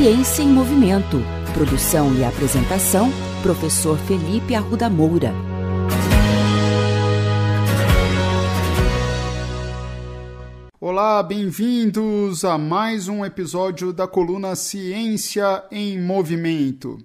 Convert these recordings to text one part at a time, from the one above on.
Ciência em Movimento. Produção e apresentação, professor Felipe Arruda Moura. Olá, bem-vindos a mais um episódio da coluna Ciência em Movimento.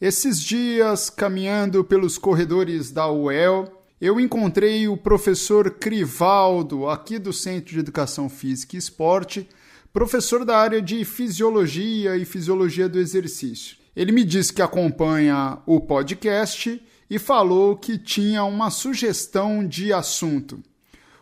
Esses dias, caminhando pelos corredores da UEL, eu encontrei o professor Crivaldo, aqui do Centro de Educação Física e Esporte, professor da área de Fisiologia e Fisiologia do Exercício. Ele me disse que acompanha o podcast e falou que tinha uma sugestão de assunto.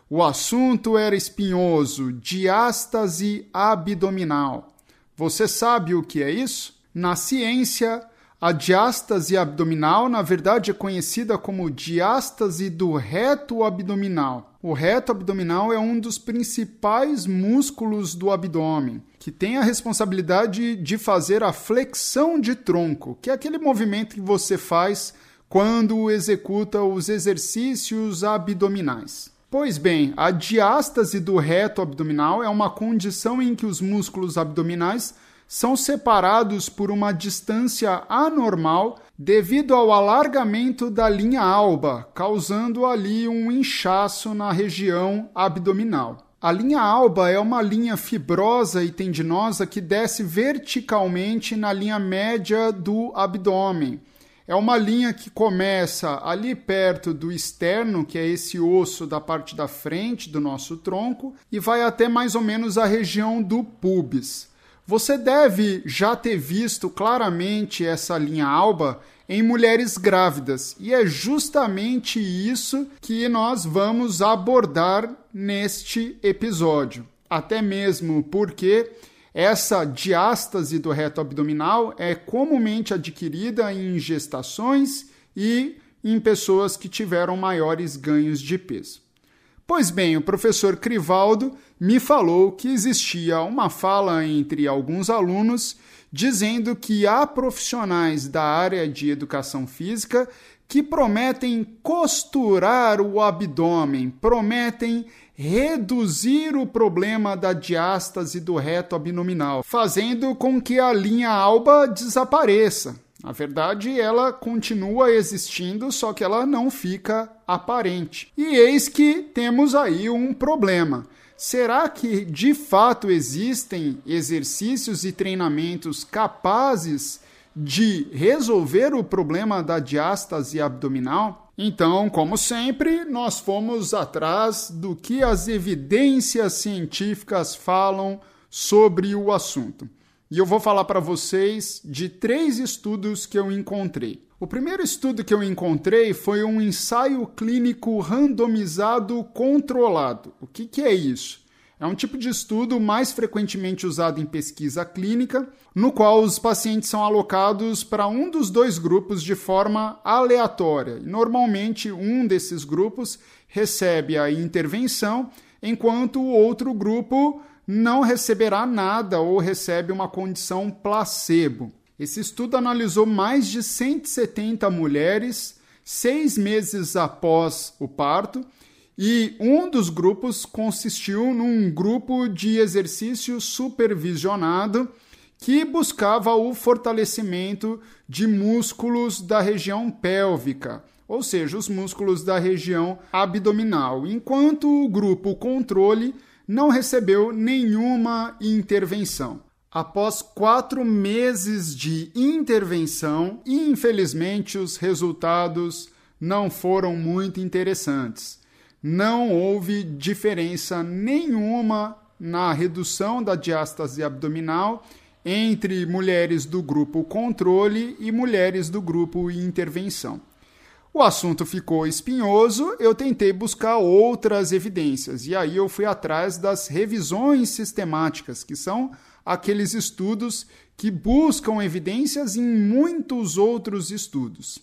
O assunto era espinhoso, diástase abdominal. Você sabe o que é isso? Na ciência, a diástase abdominal, na verdade, é conhecida como diástase do reto abdominal. O reto abdominal é um dos principais músculos do abdômen, que tem a responsabilidade de fazer a flexão de tronco, que é aquele movimento que você faz quando executa os exercícios abdominais. Pois bem, a diástase do reto abdominal é uma condição em que os músculos abdominais são separados por uma distância anormal devido ao alargamento da linha alba, causando ali um inchaço na região abdominal. A linha alba é uma linha fibrosa e tendinosa que desce verticalmente na linha média do abdômen. É uma linha que começa ali perto do externo, que é esse osso da parte da frente do nosso tronco, e vai até mais ou menos a região do pubis. Você deve já ter visto claramente essa linha alba em mulheres grávidas, e é justamente isso que nós vamos abordar neste episódio. Até mesmo porque essa diástase do reto abdominal é comumente adquirida em gestações e em pessoas que tiveram maiores ganhos de peso. Pois bem, o professor Crivaldo me falou que existia uma fala entre alguns alunos dizendo que há profissionais da área de educação física que prometem costurar o abdômen, prometem reduzir o problema da diástase do reto abdominal, fazendo com que a linha alba desapareça. Na verdade, ela continua existindo, só que ela não fica aparente. E eis que temos aí um problema. Será que de fato existem exercícios e treinamentos capazes de resolver o problema da diástase abdominal? Então, como sempre, nós fomos atrás do que as evidências científicas falam sobre o assunto e eu vou falar para vocês de três estudos que eu encontrei. O primeiro estudo que eu encontrei foi um ensaio clínico randomizado controlado. O que, que é isso? É um tipo de estudo mais frequentemente usado em pesquisa clínica, no qual os pacientes são alocados para um dos dois grupos de forma aleatória. Normalmente, um desses grupos recebe a intervenção, enquanto o outro grupo não receberá nada ou recebe uma condição placebo. Esse estudo analisou mais de 170 mulheres seis meses após o parto e um dos grupos consistiu num grupo de exercício supervisionado que buscava o fortalecimento de músculos da região pélvica, ou seja, os músculos da região abdominal, enquanto o grupo controle não recebeu nenhuma intervenção. Após quatro meses de intervenção, infelizmente os resultados não foram muito interessantes. Não houve diferença nenhuma na redução da diástase abdominal entre mulheres do grupo controle e mulheres do grupo intervenção. O assunto ficou espinhoso, eu tentei buscar outras evidências e aí eu fui atrás das revisões sistemáticas, que são aqueles estudos que buscam evidências em muitos outros estudos.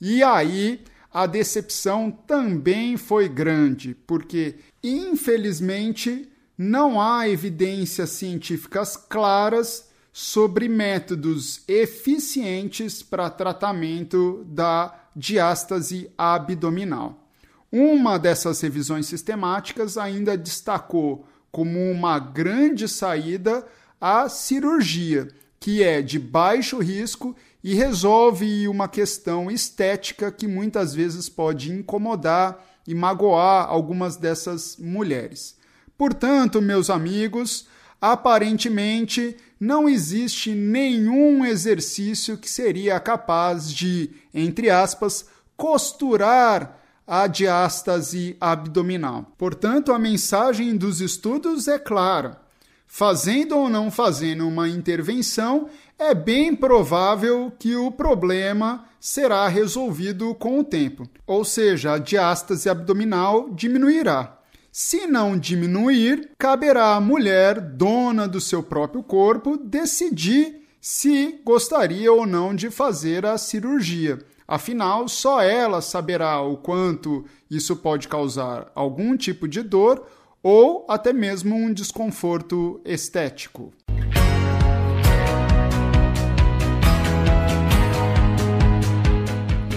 E aí a decepção também foi grande, porque infelizmente não há evidências científicas claras sobre métodos eficientes para tratamento da diástase abdominal. Uma dessas revisões sistemáticas ainda destacou como uma grande saída a cirurgia, que é de baixo risco e resolve uma questão estética que muitas vezes pode incomodar e magoar algumas dessas mulheres. Portanto, meus amigos, aparentemente não existe nenhum exercício que seria capaz de, entre aspas, costurar a diástase abdominal. Portanto, a mensagem dos estudos é clara. Fazendo ou não fazendo uma intervenção, é bem provável que o problema será resolvido com o tempo, ou seja, a diástase abdominal diminuirá. Se não diminuir, caberá à mulher, dona do seu próprio corpo, decidir se gostaria ou não de fazer a cirurgia. Afinal, só ela saberá o quanto isso pode causar algum tipo de dor ou até mesmo um desconforto estético.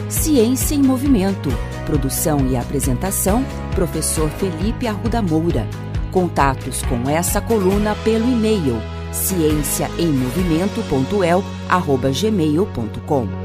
Ciência em Movimento. Produção e apresentação: Professor Felipe Arruda Moura. Contatos com essa coluna pelo e-mail ciênciaemmovimento.el@gmail.com.